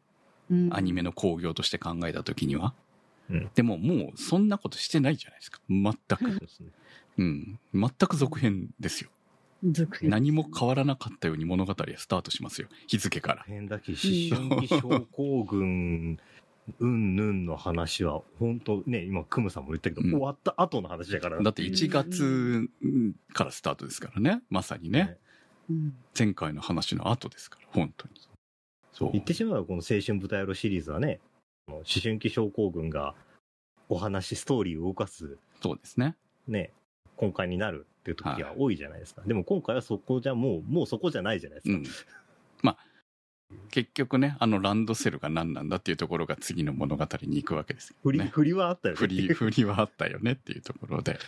うんアニメの興行として考えた時には。うんでももうそんなことしてないじゃないですか。全く。そうねうん。全く続編ですよ。何も変わらなかったように物語はスタートしますよ。日付から。変だき思春期症候群うんぬんの話は、本当ね、今、クムさんも言ったけど、うん終わった後の話だから。だって1月からスタートですからね。まさにね。うん前回の話の後ですから、本当に。そう。言ってしまえば、この青春舞台路シリーズはね、思春期症候群がお話、ストーリーを動かす、そうですね。ね、根幹になるっていう時が多いじゃないですか。でも今回はそこじゃもう、もうそこじゃないじゃないですか。うん。まあ、結局ね、あのランドセルが何なんだっていうところが次の物語に行くわけです振り、ね。振りはあったよね。振り、振りはあったよねっていうところで。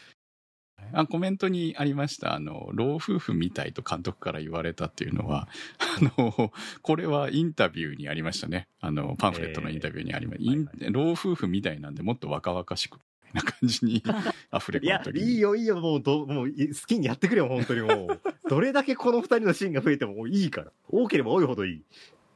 あコメントにありました、あの、老夫婦みたいと監督から言われたっていうのは、あの、これはインタビューにありましたね。あの、パンフレットのインタビューにありました。えーはいは老夫婦みたいなんでもっと若々しく、みたいな感じに 溢れいや込む、時に。いいよ、いいよ、もうど、もう、い好きにやってくれよ、本当にもう。どれだけこの二人のシーンが増えてももういいから。多ければ多いほどいい。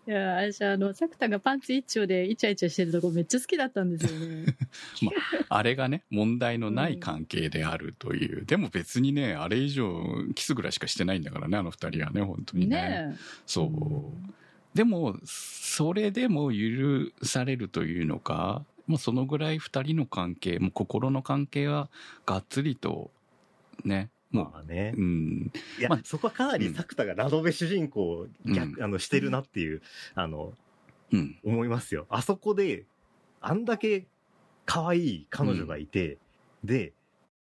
いや、私、あの、作田がパンツ一丁でイチャイチャしてるとこめっちゃ好きだったんですよね。あれがね、問題のない関係であるという。でも別にね、あれ以上、キスぐらいしかしてないんだからね、あの二人はね、本当にね。ねそう。でも、それでも許されるというのか、もうそのぐらい二人の関係、もう心の関係はがっつりと、ね、もまあね。う、う。ん、いや、まあそこはかなり作田がラノベ主人公を逆、うあの、してるなっていう、あの、うん、思いますよ。あそこで、あんだけ可愛い彼女がいて、で、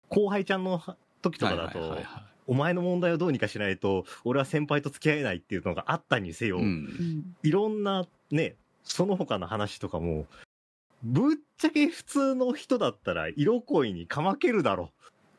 後輩ちゃんの時とかだと、はいはいはいはお前の問題をどうにかしないと、俺は先輩と付き合えないっていうのがあったにせよ、いうん。うん。いろんなね、その他の話とかも、ぶっちゃけ普通の人だったら色恋にかまけるだろ。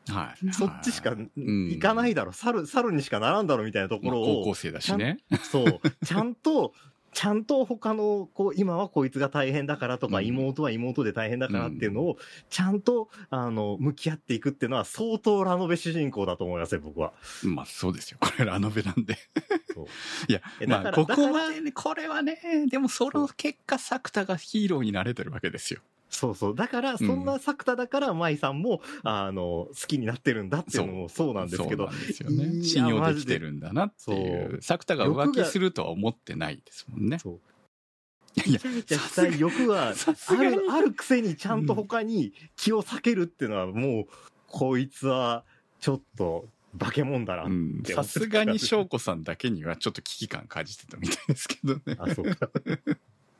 はい。そっちしかん行かないだろ。猿、猿にしかならんだろみたいなところをまあ高校、生だしね。そう、ちゃんと、ちゃんと他の、こう、今はこいつが大変だからとか、うん妹は妹で大変だからっていうのを、ちゃんと、あの、向き合っていくっていうのは相当ラノベ主人公だと思いますよ、僕は。まあそうですよ。これラノベなんで。いやえ、まあここはね、これはね、でもその結果、作田がヒーローになれてるわけですよ。そうそう。だから、そんな作田だから、舞さんも、あの、好きになってるんだっていうのもそうなんですけどそう、ですよいね。や信用できてるんだなっていう。作田が浮気するとは思ってないですもんね。そう。いやイチャイチャしたい欲はある、あるくせにちゃんと他に気を避けるっていうのはもう、こいつはちょっと化け物だな。うんさすがに翔子さんだけにはちょっと危機感感じてたみたいですけどね。あ、そうか。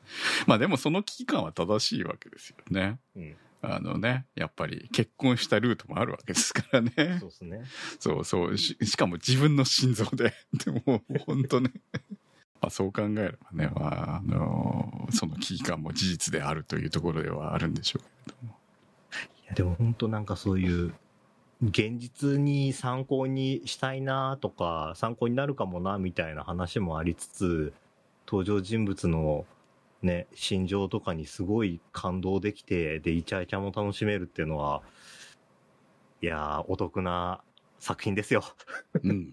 まあでもその危機感は正しいわけですよね。うん。あのね、やっぱり結婚したルートもあるわけですからねそう。ですね。そうそうし。しかも自分の心臓で。でも、本当ね。まあそう考えればね、まあ、あのその危機感も事実であるというところではあるんでしょうけれども。いや、でも本当なんかそういう、現実に参考にしたいなとか、参考になるかもな、みたいな話もありつつ、登場人物のね、心情とかにすごい感動できて、で、イチャイチャも楽しめるっていうのは、いやー、お得な作品ですよ。うん。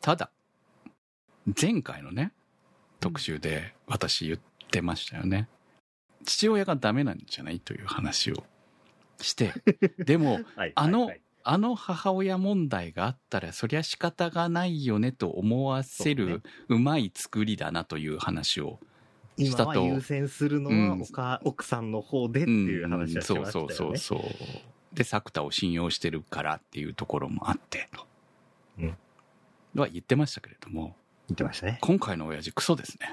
ただ、前回のね、特集で私言ってましたよね。父親がダメなんじゃないという話をして、でも、はい。あのはいはいあの母親問題があったらそりゃ仕方がないよねと思わせるうまい作りだなという話を。したと今は優先するのうんはおか、奥さんの方でっていう話はしましたよね。そうそうそうそう。で、作田を信用してるからっていうところもあって、と。うんは言ってましたけれども、言ってましたね。今回の親父クソですね。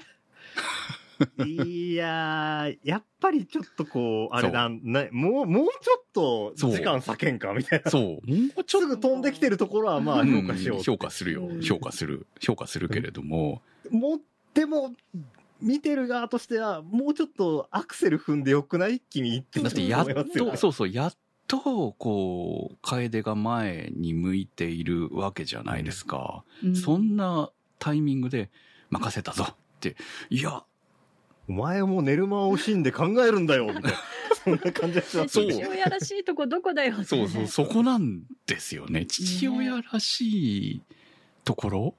いやー、やっぱりちょっとこう、あれなん、なもう、もうちょっと時間割けんかみたいな。そう。もうちょっと。すぐ飛んできてるところはまあ評価しよう。ん評価するよ。評価する。評価するけれども、もう、でも、見てる側としては、もうちょっとアクセル踏んでよくない？君ってだってやっ思いますよと、そうそう、やっと、こう、楓が前に向いているわけじゃないですか。うんそんなタイミングで任せたぞって、いや、お前も寝る間を惜しんで考えるんだよ、みたいな。そんな感じがしますそう父親らしいとこどこだよってそうそう、そこなんですよね。父親らしいところ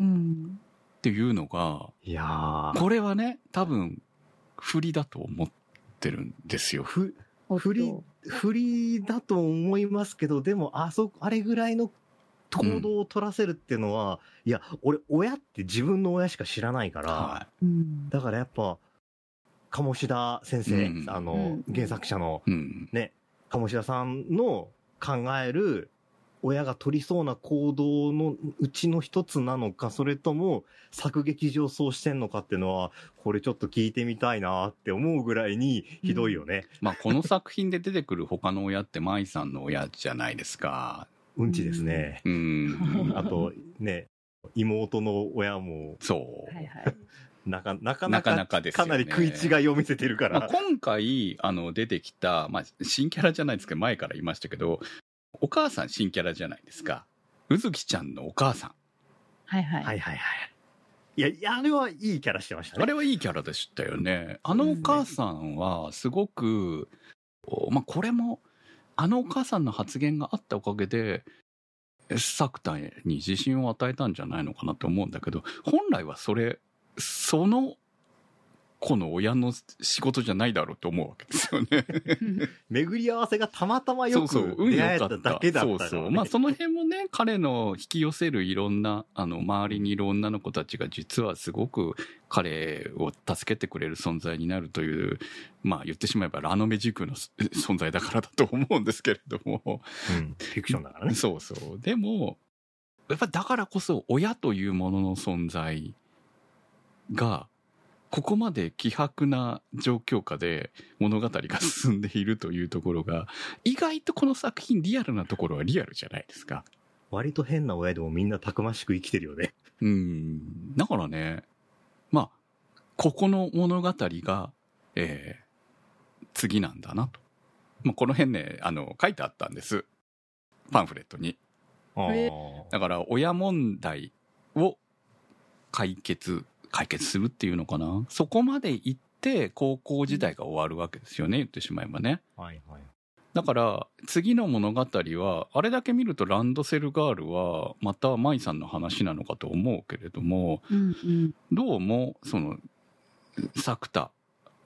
うん。っていうのが、いやー、これはね、多分、振りだと思ってるんですよ。ふ、振り、振りだと思いますけど、でも、あそ、あれぐらいの行動を取らせるっていうのは、いや、俺、親って自分の親しか知らないから、はうん。だからやっぱ、鴨志田先生、うんあの、うん原作者のうん。ね、鴨志田さんの考える親が取りそうな行動のうちの一つなのか、それとも作劇上そうしてんのかっていうのは、これちょっと聞いてみたいなって思うぐらいにひどいよね。まあ、この作品で出てくる他の親って舞さんの親じゃないですか。うんちですね。うん。あと、ね、妹の親も、そう。はいはい。なかなかななかかなかですよねかなり食い違いを見せてるかまあ、ら。今回、あの、出てきた、まあ、新キャラじゃないですけど、前から言いましたけど、お母さん新キャラじゃないですか。うずきちゃんのお母さん。はいはい。はいはいはい。いやいや、あれはいいキャラしてましたね。あれはいいキャラでしたよね。あのお母さんは、すごく、おまあ、これも、あのお母さんの発言があったおかげで、作田に自信を与えたんじゃないのかなと思うんだけど、本来はそれ、その子の親の仕事じゃないだろうと思うわけですよね。巡り合わせがたまたまよそうそう、く運出会えた。だけだったから、ね。そうそう。まあその辺もね、彼の引き寄せるいろんな、あの、周りにいる女の子たちが実はすごく彼を助けてくれる存在になるという、まあ言ってしまえばラノベ軸のす存在だからだと思うんですけれども。うん、フィクションだからね。そうそう。でも、やっぱだからこそ親というものの存在が、ここまで希薄な状況下で物語が進んでいるというところが、意外とこの作品リアルなところはリアルじゃないですか。割と変な親でもみんなたくましく生きてるよね。うん。だからね、まあ、ここの物語が、えー、次なんだなと。まあ、この辺ね、あの、書いてあったんです。パンフレットに。えだから親問題を解決解決するっていうのかな？そこまで行って高校時代が終わるわけですよね言ってしまえばねはいはい。だから次の物語はあれだけ見るとランドセルガールはまた舞さんの話なのかと思うけれどもうんうん。どうもその作田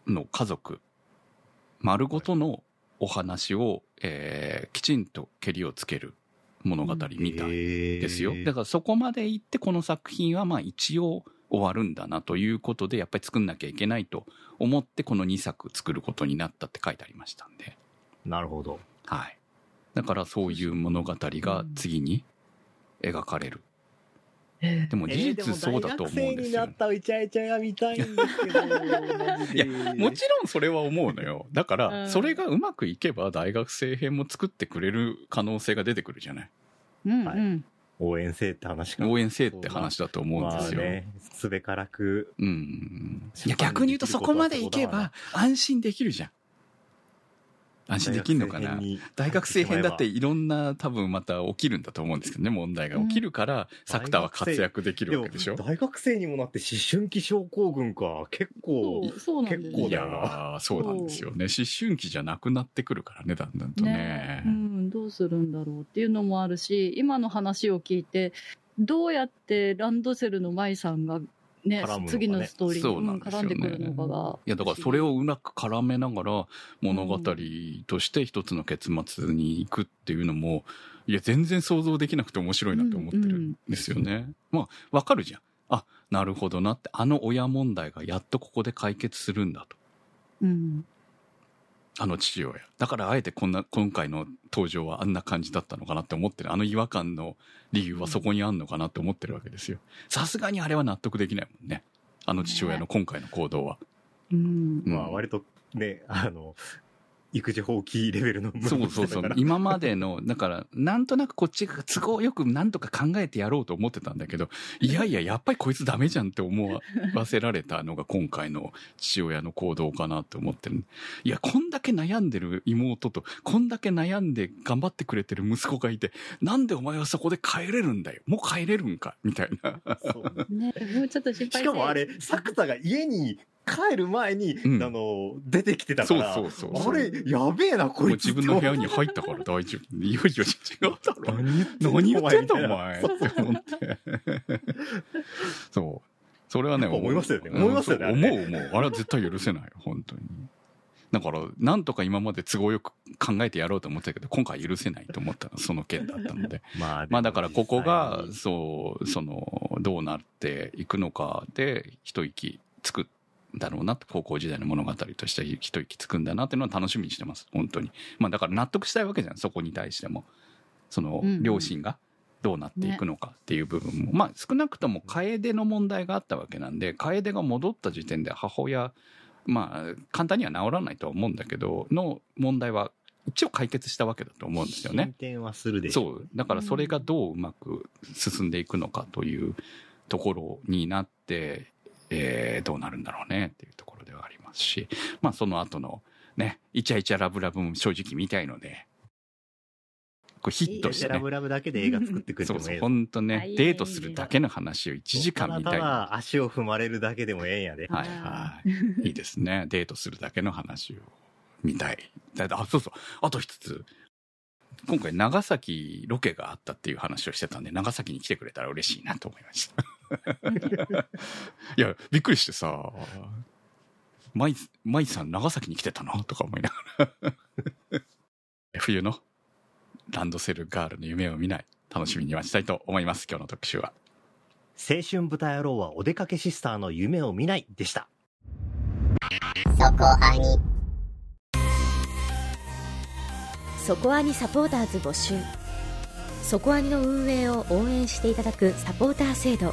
の家族丸ごとのお話を、えーきちんとけりをつける物語みたいでですよ。だからそこまで行ってこの作品はまあ一応終わるんだなということでやっぱり作んなきゃいけないと思ってこの2作作ることになったって書いてありましたんで。なるほど。はい。だからそういう物語が次に描かれる。えでも事実そうだと思うんですよになっ。たイチャイチャが見たいんですけど。いやでもちろんそれは思うのよ。だかうんら、それがうまくいけば大学生編も作ってくれる可能性が出てくるじゃない。うんはいうん。応援せえって話か。応援せえって話だと思うんですよ。まあね、すべからく。うん。いや、逆に言うとそこまでいけば安心できるじゃん。安心できんのかな？大学生編だっていろんな多分また起きるんだと思うんですけどね、問題が。起きるから、作田は活躍できるわけでしょ？大学生にもなって思春期症候群か。結構そ、う、そうなんです結構だよいやーそうなんですよね。思春期じゃなくなってくるからね、だんだんとね。ね。うん、どうするんだろうっていうのもあるし今の話を聞いてどうやってランドセルの舞さんがね絡むのかね次のストーリーにそうなんですよね絡んでくるのかがいや、だからそれをうまく絡めながら物語として一つの結末に行くっていうのも、いや、全然想像できなくて面白いなって思ってるんですよね。まあ、わかるじゃん。あ、なるほどなって、あの親問題がやっとここで解決するんだと。うんあの父親。だからあえてこんな、今回の登場はあんな感じだったのかなって思ってる。あの違和感の理由はそこにあんのかなって思ってるわけですよ。さすがにあれは納得できないもんね。あの父親の今回の行動は。うんうんまあ割とね、あの、育児放棄レベルのそうそうそう。今までの、だから、なんとなくこっちが都合よくなんとか考えてやろうと思ってたんだけど、いやいや、やっぱりこいつダメじゃんって思わせられたのが今回の父親の行動かなって思ってる。いや、こんだけ悩んでる妹と、こんだけ悩んで頑張ってくれてる息子がいて、なんでお前はそこで帰れるんだよ。もう帰れるんかみたいな。そうねもうちょっと心配しかもあれ、作田が家に帰る前に、うん。あの、出てきてたそうから、そうそうそう。あれ、やべえな、こもういつ。自分の部屋に入ったから大丈夫。いやいや、違うだろ。何言ってんの？何言ってんだお前。って思って。そう。それはね、思いますよね。うん思いますよね思う。思う。あれは絶対許せないよ、本当に。だから、なんとか今まで都合よく考えてやろう。と思ってたけど、今回許せないと思ったの、その件だったので。まあ、まあだからここが実、そう、その、どう。なっていくのかで、一息つく、だろうな高校時代の物語として一息つくんだなっていうのは楽しみにしてます。本当に。まあだから納得したいわけじゃん。そこに対しても。そのうんうん。両親がどうなっていくのかっていう部分も、まあ少なくとも楓の問題があったわけなんで楓が戻った時点で母親まあ簡単には治らないとは思うんだけどの問題は一応解決したわけだと思うんですよね。進。展はするでしょそう。だからそれがどううまく進んでいくのかというところになって、えーどうなるんだろうねっていうところではありますしまあその後のねイチャイチャラブラブも正直見たいのでこれヒットしてねラブラブだけで映画作ってくれてそうそうもええ本当ねデートするだけの話を1時間見たいただ足を踏まれるだけでもええんやで。はいはい。いいですね。デートするだけの話を見たい。だあ、そうそう。あと一つ。今回長崎ロケがあったっていう話をしてたんで、長崎に来てくれたら嬉しいなと思いました。いや、びっくりしてさ、マイ、マイさん長崎に来てたの？とか思いながら。冬のランドセルガールの夢を見ない。楽しみに待ちたいと思います。今日の特集は。青春豚野郎はお出かけシスターの夢を見ないでした。そこアニそこアニサポーターズ募集そこアニの運営を応援していただくサポーター制度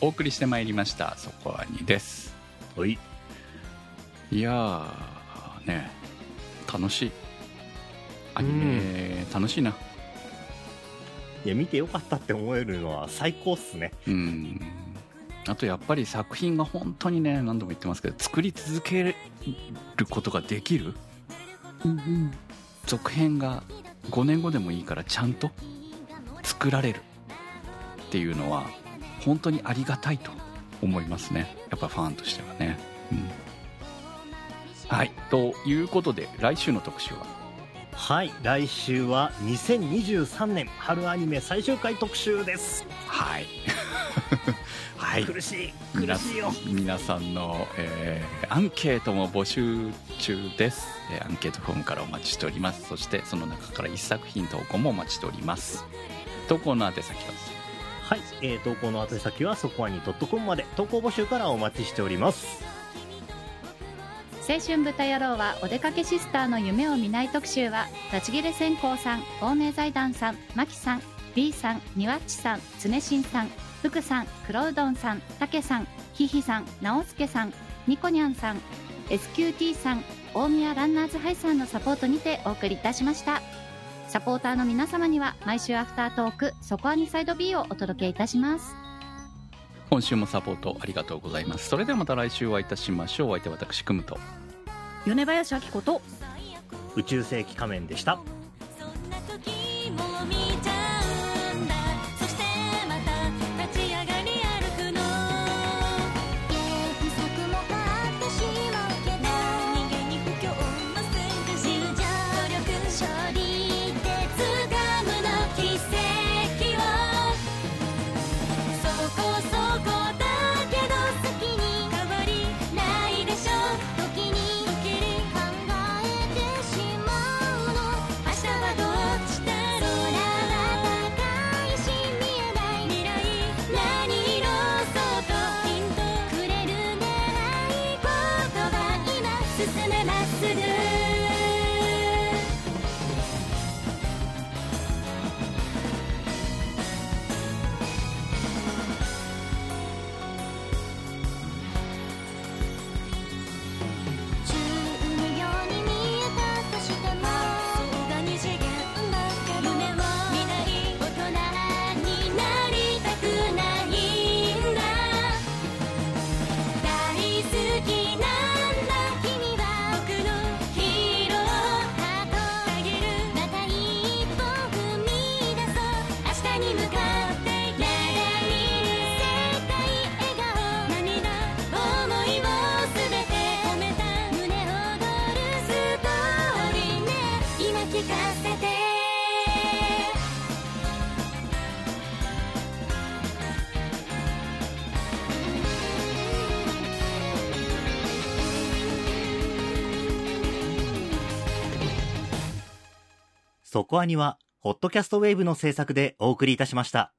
お送りしてまいりました。そこはにです。おい。いやー、ね、楽しい。アニメ、楽しいな。いや、見てよかったって思えるのは最高っすね。うん。あとやっぱり作品が本当にね、何度も言ってますけど、作り続けることができる？うん続編が5年後でもいいからちゃんと作られるっていうのは本当にありがたいと思いますね。やっぱファンとしてはね、うん、はい。ということで来週の特集は？はい、来週は2023年春アニメ最終回特集です。はい。はい。苦しい、苦皆しいよ。皆さんの、えーアンケートも募集中です、えーアンケートフォームからお待ちしております。そしてその中から1作品投稿もお待ちしております。投稿の宛先ははい、えー投稿の宛先はそこアニ .com まで投稿募集からお待ちしております。青春豚野郎はお出かけシスターの夢を見ない特集は立ち切れ線香さん青梅財団さんマキさん B さんにわっちさん常新さん福さん黒うどんさんたけさんひひさん直輔さんニコニャンさん SQT さん大宮ランナーズハイさんのサポートにてお送りいたしましたサポーターの皆様には毎週アフタートークそこアニサイド B をお届けいたします。今週もサポートありがとうございます。それではまた来週お会いいたしましょう。お相手は私くむと。米林明子と。宇宙世紀仮面でした。そこアニは、ホットキャストウェーブの制作でお送りいたしました。